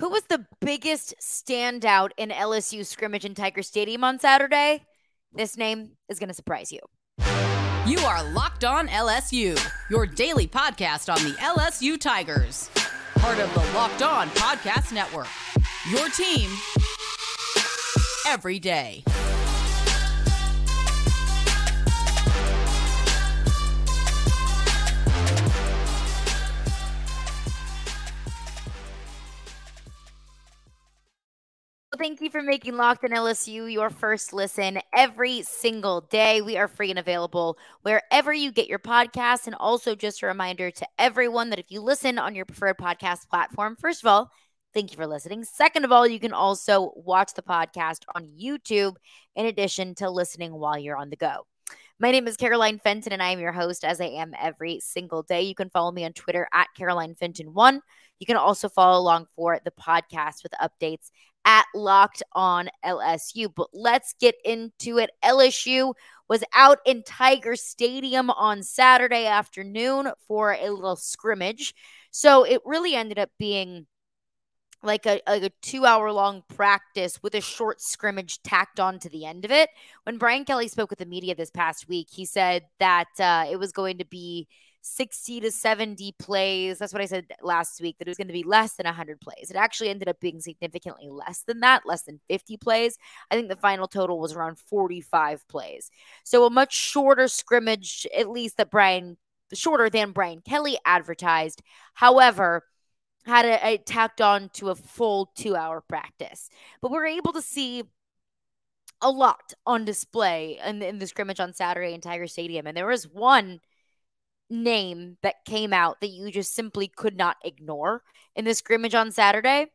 Who was the biggest standout in LSU scrimmage in Tiger Stadium on Saturday? This name is going to surprise you. You are Locked On LSU, your daily podcast on the LSU Tigers. Part of the Locked On Podcast Network. Your team every day. Thank you for making Locked on LSU your first listen every single day. We are free and available wherever you get your podcasts. And also, just a reminder to everyone that if you listen on your preferred podcast platform, first of all, thank you for listening. Second of all, you can also watch the podcast on YouTube in addition to listening while you're on the go. My name is Caroline Fenton, and I am your host, as I am every single day. You can follow me on Twitter at Caroline Fenton1. You can also follow along for the podcast with updates at Locked On LSU. But let's get into it. LSU was out in Tiger Stadium on Saturday afternoon for a little scrimmage. So it really ended up being like a, like a two hour long practice with a short scrimmage tacked on to the end of it. When Brian Kelly spoke with the media this past week, he said that uh, it was going to be 60 to 70 plays. That's what I said last week, that it was going to be less than 100 plays. It actually ended up being significantly less than that, less than 50 plays. I think the final total was around 45 plays. So a much shorter scrimmage, at least that Brian, shorter than Brian Kelly advertised. However, had it, a tacked on to a full two hour practice. But we're able to see a lot on display in, in the scrimmage on Saturday in Tiger Stadium. And there was one name that came out that you just simply could not ignore in the scrimmage on Saturday.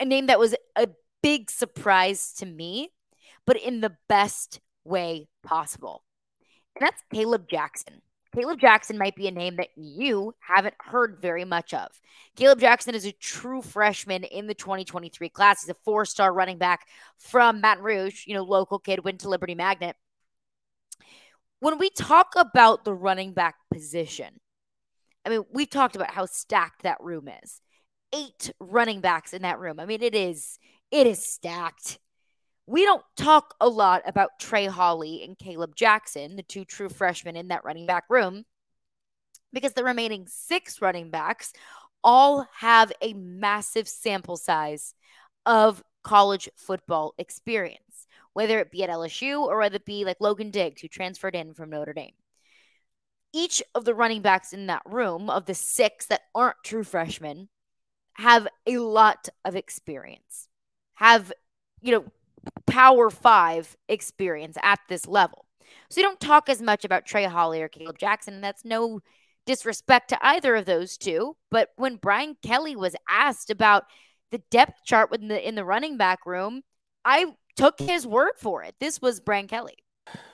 A name that was a big surprise to me, but in the best way possible. And that's Kaleb Jackson. Kaleb Jackson might be a name that you haven't heard very much of. Kaleb Jackson is a true freshman in the 2023 class. He's a four star running back from Baton Rouge, you know, local kid, went to Liberty Magnet when we talk about the running back position, I mean, we've talked about how stacked that room is. Eight running backs in that room. I mean, it is it is stacked. We don't talk a lot about Trey Holly and Kaleb Jackson, the two true freshmen in that running back room, because the remaining six running backs all have a massive sample size of college football experience whether it be at LSU or whether it be like Logan Diggs, who transferred in from Notre Dame. Each of the running backs in that room, of the six that aren't true freshmen, have a lot of experience, have, you know, power five experience at this level. So you don't talk as much about Trey Holly or Kaleb Jackson, and that's no disrespect to either of those two. But when Brian Kelly was asked about the depth chart within the in the running back room, I took his word for it. This was Brian Kelly.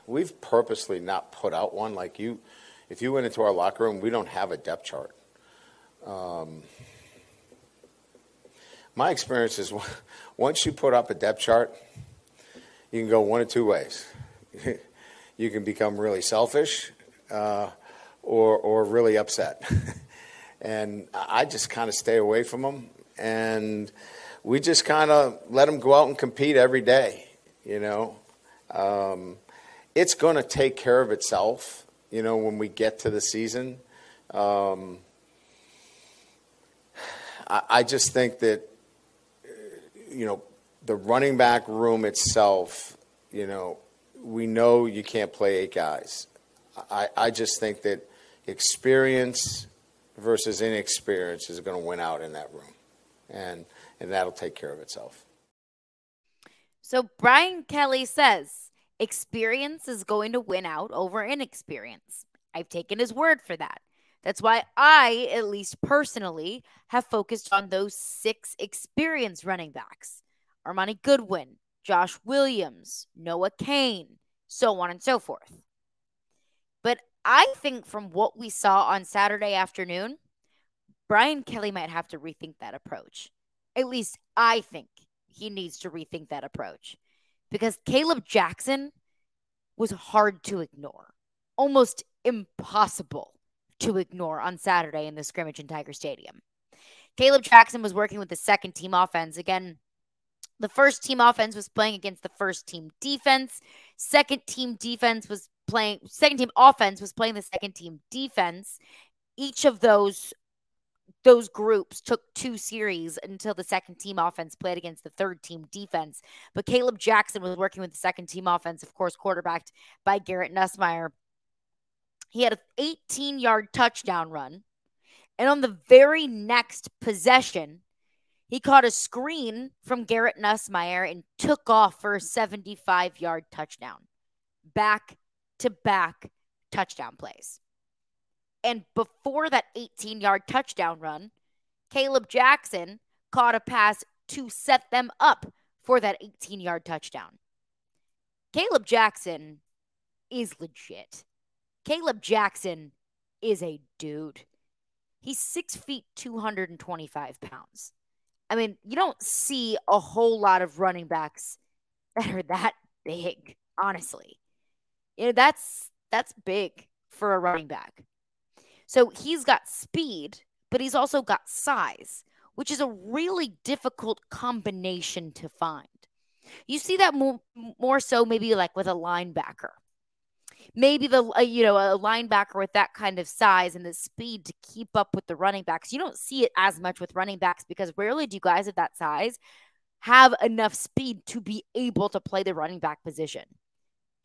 We've purposely not put out one like you. If you went into our locker room, we don't have a depth chart. Um, my experience is once you put up a depth chart, you can go one of two ways. you can become really selfish uh, or, or really upset. and I just kind of stay away from them. And we just kind of let them go out and compete every day. You know, um, it's going to take care of itself. You know, when we get to the season, um, I, I just think that you know the running back room itself. You know, we know you can't play eight guys. I, I just think that experience versus inexperience is going to win out in that room. And and that'll take care of itself. So Brian Kelly says experience is going to win out over inexperience. I've taken his word for that. That's why I, at least personally, have focused on those six experienced running backs Armoni Goodwin, Josh Williams, Noah Cain, so on and so forth. But I think from what we saw on Saturday afternoon, Brian Kelly might have to rethink that approach. At least I think he needs to rethink that approach because Kaleb Jackson was hard to ignore, almost impossible to ignore on Saturday in the scrimmage in Tiger Stadium. Kaleb Jackson was working with the second team offense. Again, the first team offense was playing against the first team defense. Second team defense was playing, second team offense was playing the second team defense. Each of those those groups took two series until the second team offense played against the third team defense. But Kaleb Jackson was working with the second team offense, of course, quarterbacked by Garrett Nussmeier. He had an 18 yard touchdown run. And on the very next possession, he caught a screen from Garrett Nussmeier and took off for a 75 yard touchdown. Back to back touchdown plays. And before that 18 yard touchdown run, Kaleb Jackson caught a pass to set them up for that 18 yard touchdown. Kaleb Jackson is legit. Kaleb Jackson is a dude. He's six feet, 225 pounds. I mean, you don't see a whole lot of running backs that are that big, honestly. You know, that's that's big for a running back. So he's got speed, but he's also got size, which is a really difficult combination to find. You see that more, more so maybe like with a linebacker. Maybe the uh, you know a linebacker with that kind of size and the speed to keep up with the running backs. You don't see it as much with running backs because rarely do guys of that size have enough speed to be able to play the running back position.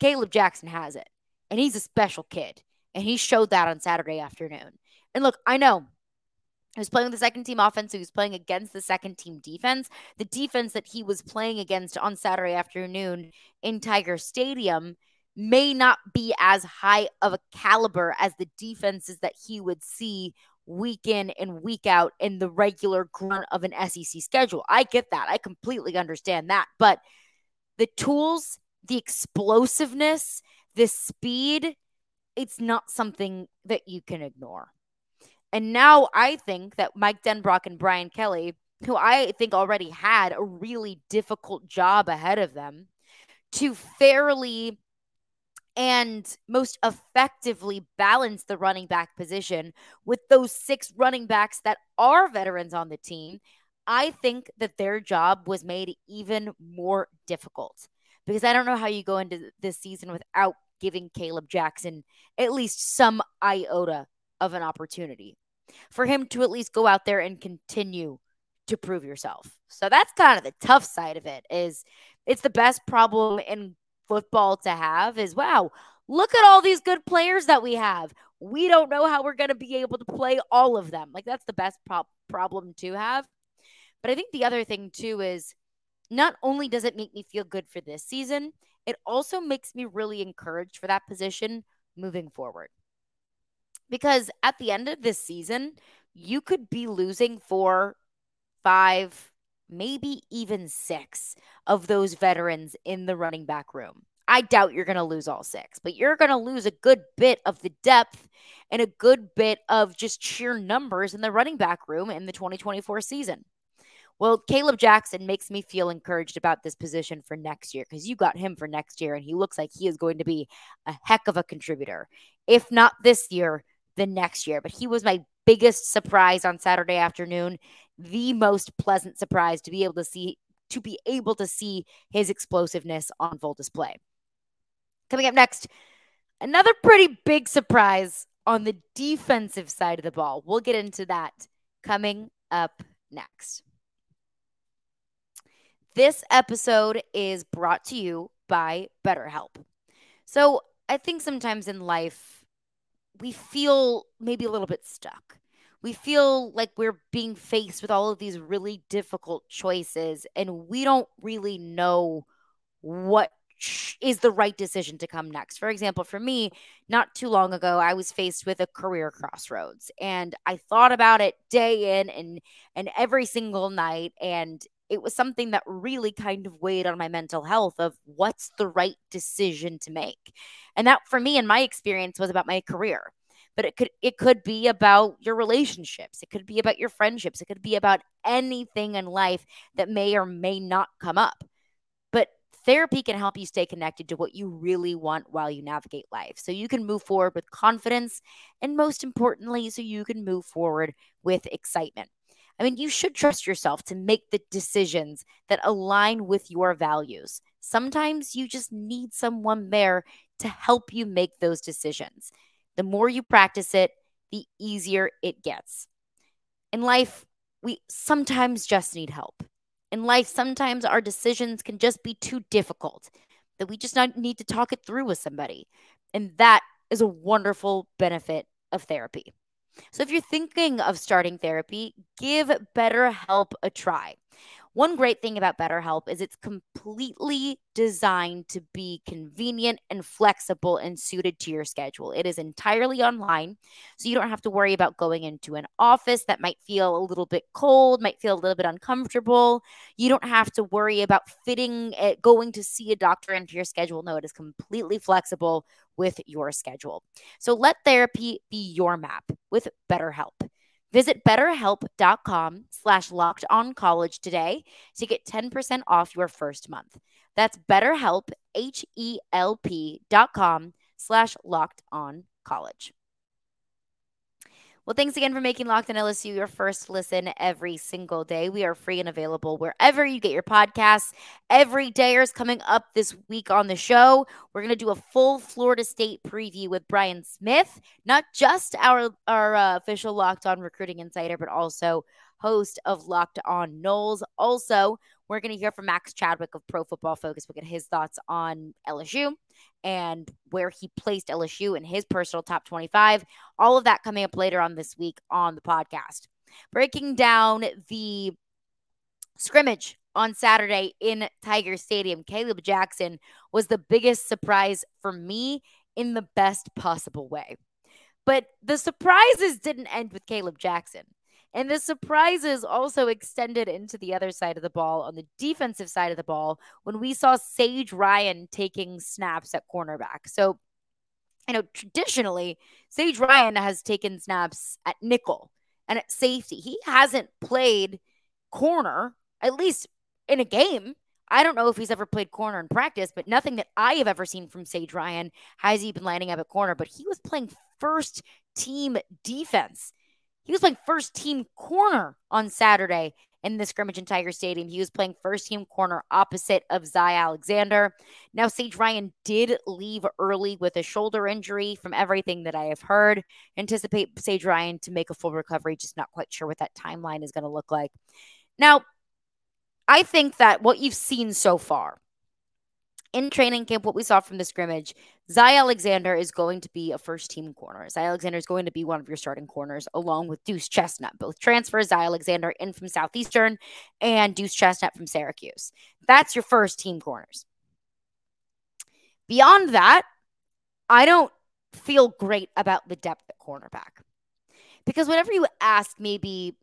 Kaleb Jackson has it, and he's a special kid. And he showed that on Saturday afternoon. And look, I know he was playing with the second team offense. So he was playing against the second team defense. The defense that he was playing against on Saturday afternoon in Tiger Stadium may not be as high of a caliber as the defenses that he would see week in and week out in the regular grunt of an SEC schedule. I get that. I completely understand that. But the tools, the explosiveness, the speed, it's not something that you can ignore. And now I think that Mike Denbrock and Brian Kelly, who I think already had a really difficult job ahead of them, to fairly and most effectively balance the running back position with those six running backs that are veterans on the team, I think that their job was made even more difficult because I don't know how you go into this season without giving Kaleb Jackson at least some iota of an opportunity for him to at least go out there and continue to prove yourself. So that's kind of the tough side of it is it's the best problem in football to have is wow, look at all these good players that we have. We don't know how we're going to be able to play all of them. Like that's the best pro- problem to have. But I think the other thing too is not only does it make me feel good for this season, it also makes me really encouraged for that position moving forward. Because at the end of this season, you could be losing four, five, maybe even six of those veterans in the running back room. I doubt you're going to lose all six, but you're going to lose a good bit of the depth and a good bit of just sheer numbers in the running back room in the 2024 season. Well, Kaleb Jackson makes me feel encouraged about this position for next year because you got him for next year, and he looks like he is going to be a heck of a contributor. If not this year, the next year. But he was my biggest surprise on Saturday afternoon, the most pleasant surprise to be able to see to be able to see his explosiveness on full display. Coming up next, another pretty big surprise on the defensive side of the ball. We'll get into that coming up next. This episode is brought to you by BetterHelp. So, I think sometimes in life, we feel maybe a little bit stuck. We feel like we're being faced with all of these really difficult choices, and we don't really know what is the right decision to come next. For example, for me, not too long ago, I was faced with a career crossroads and I thought about it day in and and every single night and it was something that really kind of weighed on my mental health of what's the right decision to make. And that for me in my experience was about my career. But it could it could be about your relationships. It could be about your friendships. It could be about anything in life that may or may not come up. But therapy can help you stay connected to what you really want while you navigate life. So you can move forward with confidence and most importantly so you can move forward with excitement. I mean, you should trust yourself to make the decisions that align with your values. Sometimes you just need someone there to help you make those decisions. The more you practice it, the easier it gets. In life, we sometimes just need help. In life, sometimes our decisions can just be too difficult that we just need to talk it through with somebody. And that is a wonderful benefit of therapy. So if you're thinking of starting therapy, give BetterHelp a try. One great thing about BetterHelp is it's completely designed to be convenient and flexible and suited to your schedule. It is entirely online, so you don't have to worry about going into an office that might feel a little bit cold, might feel a little bit uncomfortable. You don't have to worry about fitting it, going to see a doctor into your schedule. No, it is completely flexible with your schedule. So let therapy be your map with BetterHelp. Visit betterhelp.com slash locked on college today to get 10% off your first month. That's betterhelp, H-E-L-P dot com slash locked on college. Well, thanks again for making Locked on LSU your first listen every single day. We are free and available wherever you get your podcasts. Every day is coming up this week on the show. We're going to do a full Florida State preview with Brian Smith, not just our our uh, official Locked On recruiting insider, but also host of Locked On Noles. Also, we're going to hear from Max Chadwick of Pro Football Focus. We'll get his thoughts on LSU and where he placed LSU in his personal top 25. All of that coming up later on this week on the podcast. Breaking down the scrimmage on Saturday in Tiger Stadium, Kaleb Jackson was the biggest surprise for me in the best possible way. But the surprises didn't end with Kaleb Jackson. And the surprises also extended into the other side of the ball on the defensive side of the ball when we saw Sage Ryan taking snaps at cornerback. So, you know, traditionally, Sage Ryan has taken snaps at nickel and at safety. He hasn't played corner, at least in a game. I don't know if he's ever played corner in practice, but nothing that I have ever seen from Sage Ryan has he been lining up at corner. But he was playing first team defense he was playing first team corner on Saturday in the scrimmage in Tiger Stadium. He was playing first team corner opposite of Zy Alexander. Now, Sage Ryan did leave early with a shoulder injury from everything that I have heard. Anticipate Sage Ryan to make a full recovery, just not quite sure what that timeline is going to look like. Now, I think that what you've seen so far in training camp, what we saw from the scrimmage, Zy Alexander is going to be a first team corner. Zy Alexander is going to be one of your starting corners, along with Deuce Chestnut, both transfers. Zy Alexander in from Southeastern and Deuce Chestnut from Syracuse. That's your first team corners. Beyond that, I don't feel great about the depth at cornerback. Because whenever you ask maybe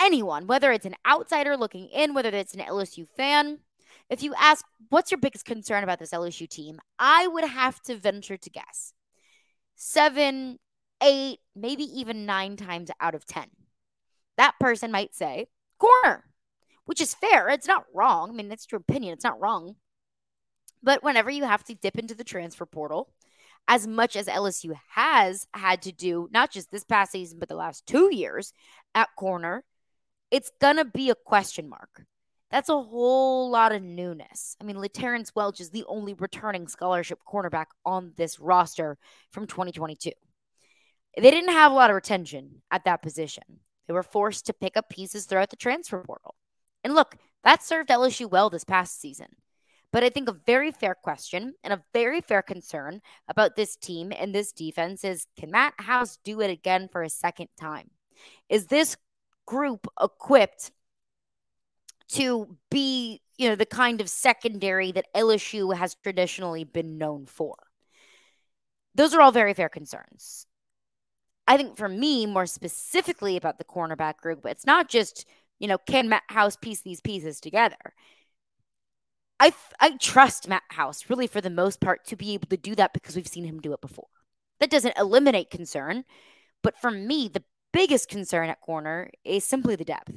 anyone, whether it's an outsider looking in, whether it's an LSU fan, if you ask, what's your biggest concern about this LSU team? I would have to venture to guess seven, eight, maybe even nine times out of 10. That person might say, corner, which is fair. It's not wrong. I mean, that's your opinion. It's not wrong. But whenever you have to dip into the transfer portal, as much as LSU has had to do, not just this past season, but the last two years at corner, it's going to be a question mark. That's a whole lot of newness. I mean, Terrence Welch is the only returning scholarship cornerback on this roster from 2022. They didn't have a lot of retention at that position. They were forced to pick up pieces throughout the transfer portal. And look, that served LSU well this past season. But I think a very fair question and a very fair concern about this team and this defense is can Matt House do it again for a second time? Is this group equipped to be, you know, the kind of secondary that LSU has traditionally been known for. Those are all very fair concerns. I think for me, more specifically about the cornerback group, it's not just, you know, can Matt House piece these pieces together? I, I trust Matt House really for the most part to be able to do that because we've seen him do it before. That doesn't eliminate concern, but for me, the biggest concern at corner is simply the depth.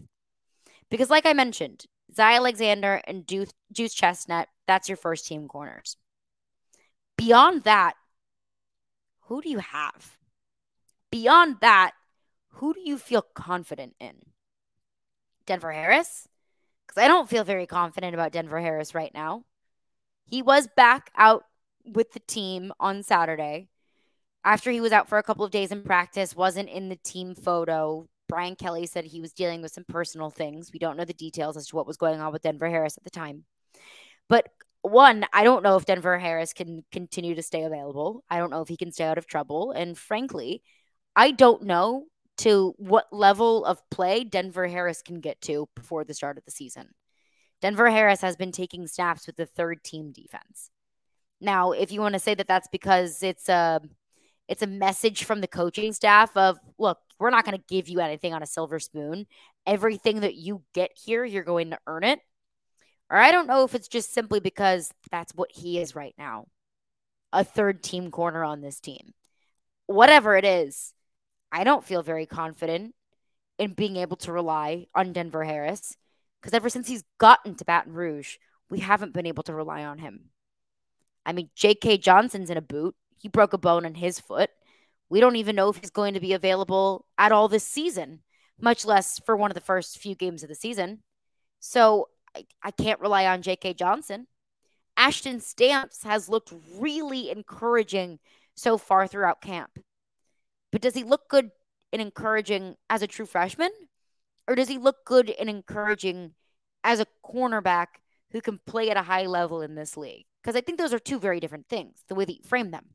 Because, like I mentioned, Zy Alexander and Deuce Chestnut, that's your first team corners. Beyond that, who do you have? Beyond that, who do you feel confident in? Denver Harris? Because I don't feel very confident about Denver Harris right now. He was back out with the team on Saturday after he was out for a couple of days in practice, wasn't in the team photo. Brian Kelly said he was dealing with some personal things. We don't know the details as to what was going on with Denver Harris at the time. But one, I don't know if Denver Harris can continue to stay available. I don't know if he can stay out of trouble. And frankly, I don't know to what level of play Denver Harris can get to before the start of the season. Denver Harris has been taking snaps with the third team defense. Now, if you want to say that that's because it's a it's a message from the coaching staff of, look, we're not going to give you anything on a silver spoon. Everything that you get here, you're going to earn it. Or I don't know if it's just simply because that's what he is right now a third team corner on this team. Whatever it is, I don't feel very confident in being able to rely on Denver Harris because ever since he's gotten to Baton Rouge, we haven't been able to rely on him. I mean, J.K. Johnson's in a boot. He broke a bone in his foot. We don't even know if he's going to be available at all this season, much less for one of the first few games of the season. So I, I can't rely on J.K. Johnson. Ashton Stamps has looked really encouraging so far throughout camp. But does he look good and encouraging as a true freshman? Or does he look good and encouraging as a cornerback who can play at a high level in this league? Because I think those are two very different things, the way that you frame them.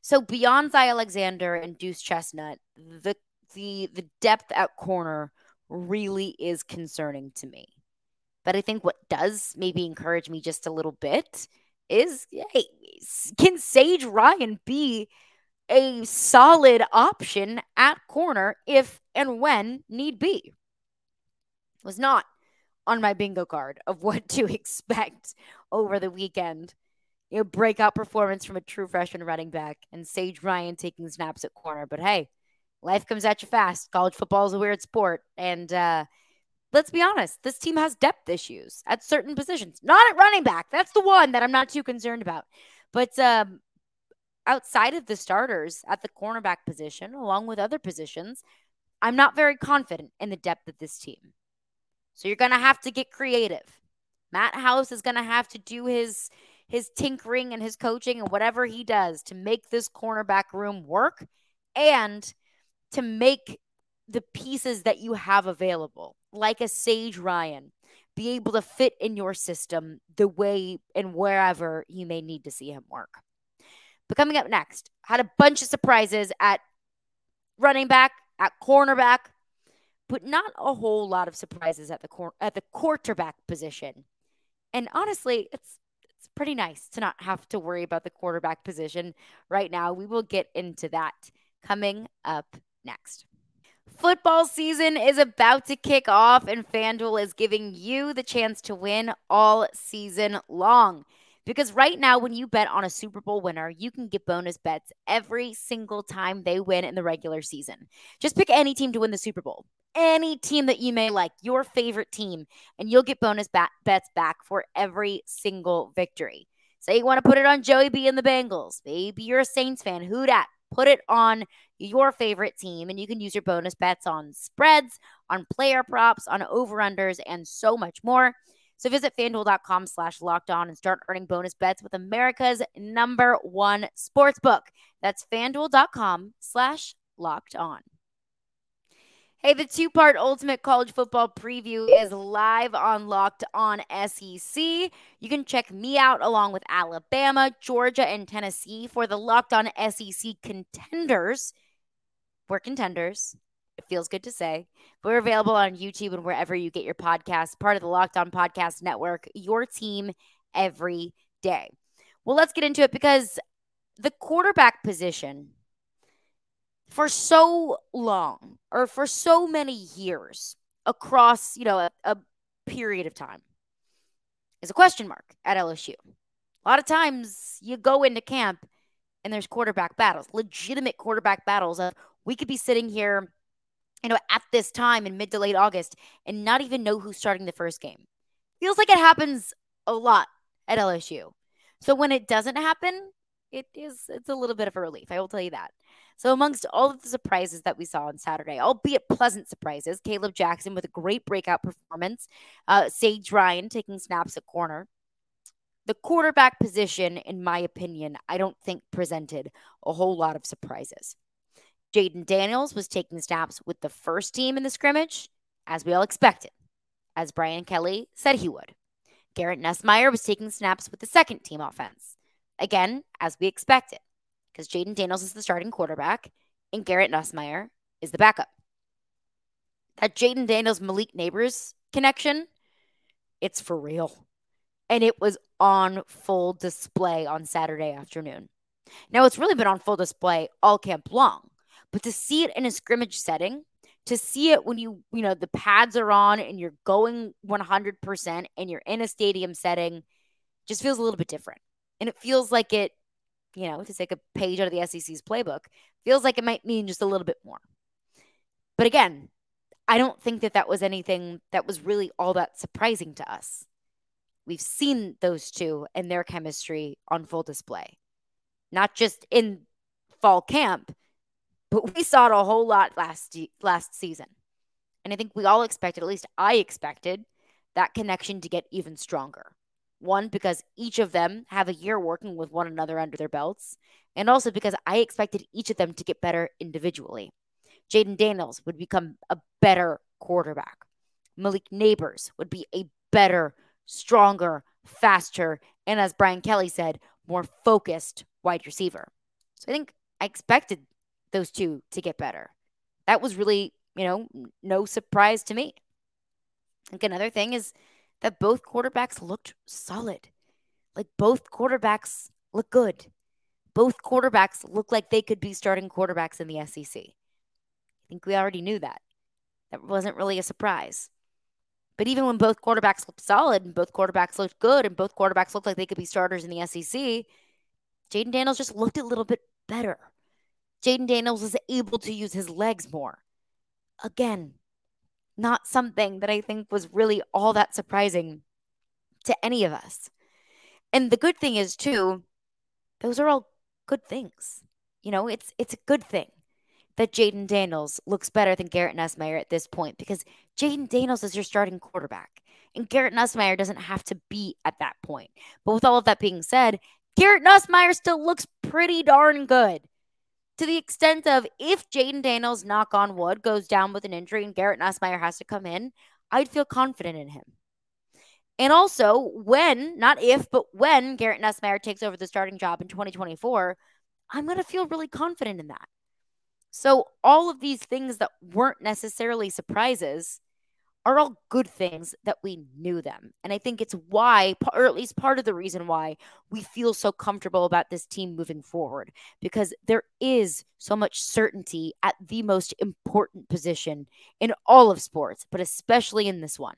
So beyond Zy Alexander and Deuce Chestnut, the the the depth at corner really is concerning to me. But I think what does maybe encourage me just a little bit is hey, can Sage Ryan be a solid option at corner if and when need be? Was not on my bingo card of what to expect over the weekend you know, breakout performance from a true freshman running back and Sage Ryan taking snaps at corner. But hey, life comes at you fast. College football is a weird sport. And uh, let's be honest, this team has depth issues at certain positions. Not at running back. That's the one that I'm not too concerned about. But um, outside of the starters at the cornerback position, along with other positions, I'm not very confident in the depth of this team. So you're going to have to get creative. Matt House is going to have to do his his tinkering and his coaching and whatever he does to make this cornerback room work and to make the pieces that you have available, like a Sage Ryan, be able to fit in your system the way and wherever you may need to see him work. But coming up next, had a bunch of surprises at running back, at cornerback, but not a whole lot of surprises at the cor- at the quarterback position. And honestly, it's it's pretty nice to not have to worry about the quarterback position right now. We will get into that coming up next. Football season is about to kick off, and FanDuel is giving you the chance to win all season long. Because right now, when you bet on a Super Bowl winner, you can get bonus bets every single time they win in the regular season. Just pick any team to win the Super Bowl, any team that you may like, your favorite team, and you'll get bonus bat- bets back for every single victory. Say you want to put it on Joey B and the Bengals. Maybe you're a Saints fan. Who dat? Put it on your favorite team, and you can use your bonus bets on spreads, on player props, on over-unders, and so much more. So visit fanduel.com slash locked on and start earning bonus bets with America's number one sports book. That's fanduel.com slash locked on. Hey, the two part Ultimate College Football Preview is live on Locked On SEC. You can check me out along with Alabama, Georgia, and Tennessee for the Locked On SEC contenders. We're contenders. It feels good to say. We're available on YouTube and wherever you get your podcasts, part of the Locked On Podcast Network, your team every day. Well, let's get into it because the quarterback position for so long or for so many years across, you know, a, a period of time is a question mark at LSU. A lot of times you go into camp and there's quarterback battles, legitimate quarterback battles. Of we could be sitting here you know, at this time in mid to late August and not even know who's starting the first game. Feels like it happens a lot at LSU. So when it doesn't happen, it is it's a little bit of a relief. I will tell you that. So, amongst all of the surprises that we saw on Saturday, albeit pleasant surprises, Kaleb Jackson with a great breakout performance, uh, Sage Ryan taking snaps at corner. The quarterback position, in my opinion, I don't think presented a whole lot of surprises. Jayden Daniels was taking snaps with the first team in the scrimmage, as we all expected, as Brian Kelly said he would. Garrett Nussmeier was taking snaps with the second team offense, again, as we expected because Jayden Daniels is the starting quarterback and Garrett Nussmeier is the backup. That Jayden Daniels Malik Nabers connection, it's for real. And it was on full display on Saturday afternoon. Now, it's really been on full display all camp long, but to see it in a scrimmage setting, to see it when you, you know, the pads are on and you're going 100% and you're in a stadium setting, just feels a little bit different. And it feels like it you know, to take a page out of the SEC's playbook, feels like it might mean just a little bit more. But again, I don't think that that was anything that was really all that surprising to us. We've seen those two and their chemistry on full display, not just in fall camp, but we saw it a whole lot last last season. And I think we all expected, at least I expected, that connection to get even stronger. One, because each of them have a year working with one another under their belts, and also because I expected each of them to get better individually. Jayden Daniels would become a better quarterback. Malik Nabers would be a better, stronger, faster, and as Brian Kelly said, more focused wide receiver. So I think I expected those two to get better. That was really, you know, no surprise to me. I think another thing is that both quarterbacks looked solid. Like both quarterbacks look good. Both quarterbacks look like they could be starting quarterbacks in the SEC. I think we already knew that. That wasn't really a surprise. But even when both quarterbacks looked solid and both quarterbacks looked good and both quarterbacks looked like they could be starters in the SEC, Jayden Daniels just looked a little bit better. Jayden Daniels was able to use his legs more. Again, not something that I think was really all that surprising to any of us. And the good thing is too, those are all good things. You know, it's it's a good thing that Jayden Daniels looks better than Garrett Nussmeier at this point because Jayden Daniels is your starting quarterback. And Garrett Nussmeier doesn't have to be at that point. But with all of that being said, Garrett Nussmeier still looks pretty darn good to the extent of if Jayden Daniels, knock on wood, goes down with an injury and Garrett Nussmeier has to come in, I'd feel confident in him. And also, when, not if, but when Garrett Nussmeier takes over the starting job in 2024, I'm going to feel really confident in that. So, all of these things that weren't necessarily surprises are all good things that we knew them. And I think it's why, or at least part of the reason why, we feel so comfortable about this team moving forward because there is so much certainty at the most important position in all of sports, but especially in this one.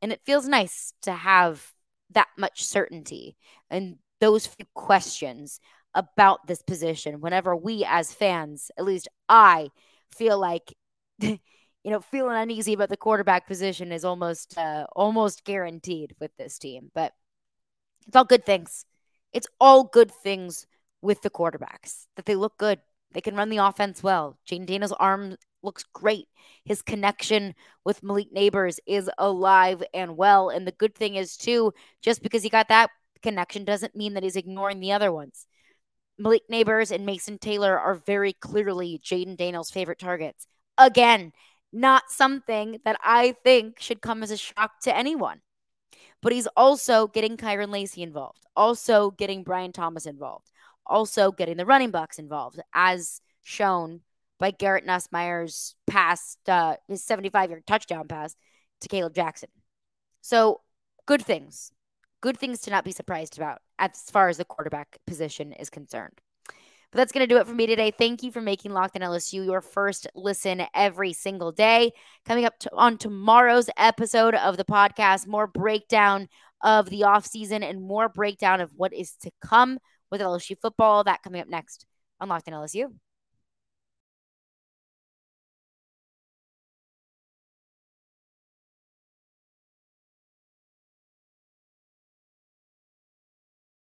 And it feels nice to have that much certainty and those few questions about this position whenever we as fans, at least I, feel like you know, feeling uneasy about the quarterback position is almost uh, almost guaranteed with this team. But it's all good things. It's all good things with the quarterbacks that they look good. They can run the offense well. Jayden Daniels' arm looks great. His connection with Malik Nabers is alive and well. And the good thing is, too, just because he got that connection doesn't mean that he's ignoring the other ones. Malik Nabers and Mason Taylor are very clearly Jayden Daniels' favorite targets. Again, not something that I think should come as a shock to anyone. But he's also getting Kyren Lacy involved, also getting Brian Thomas involved, also getting the running backs involved, as shown by Garrett Nussmeier's pass, uh, his 75 yard touchdown pass to Kaleb Jackson. So, good things. Good things to not be surprised about as far as the quarterback position is concerned. But that's going to do it for me today. Thank you for making Locked on LSU your first listen every single day. Coming up to, on tomorrow's episode of the podcast, more breakdown of the offseason and more breakdown of what is to come with LSU football. That coming up next on Locked on LSU.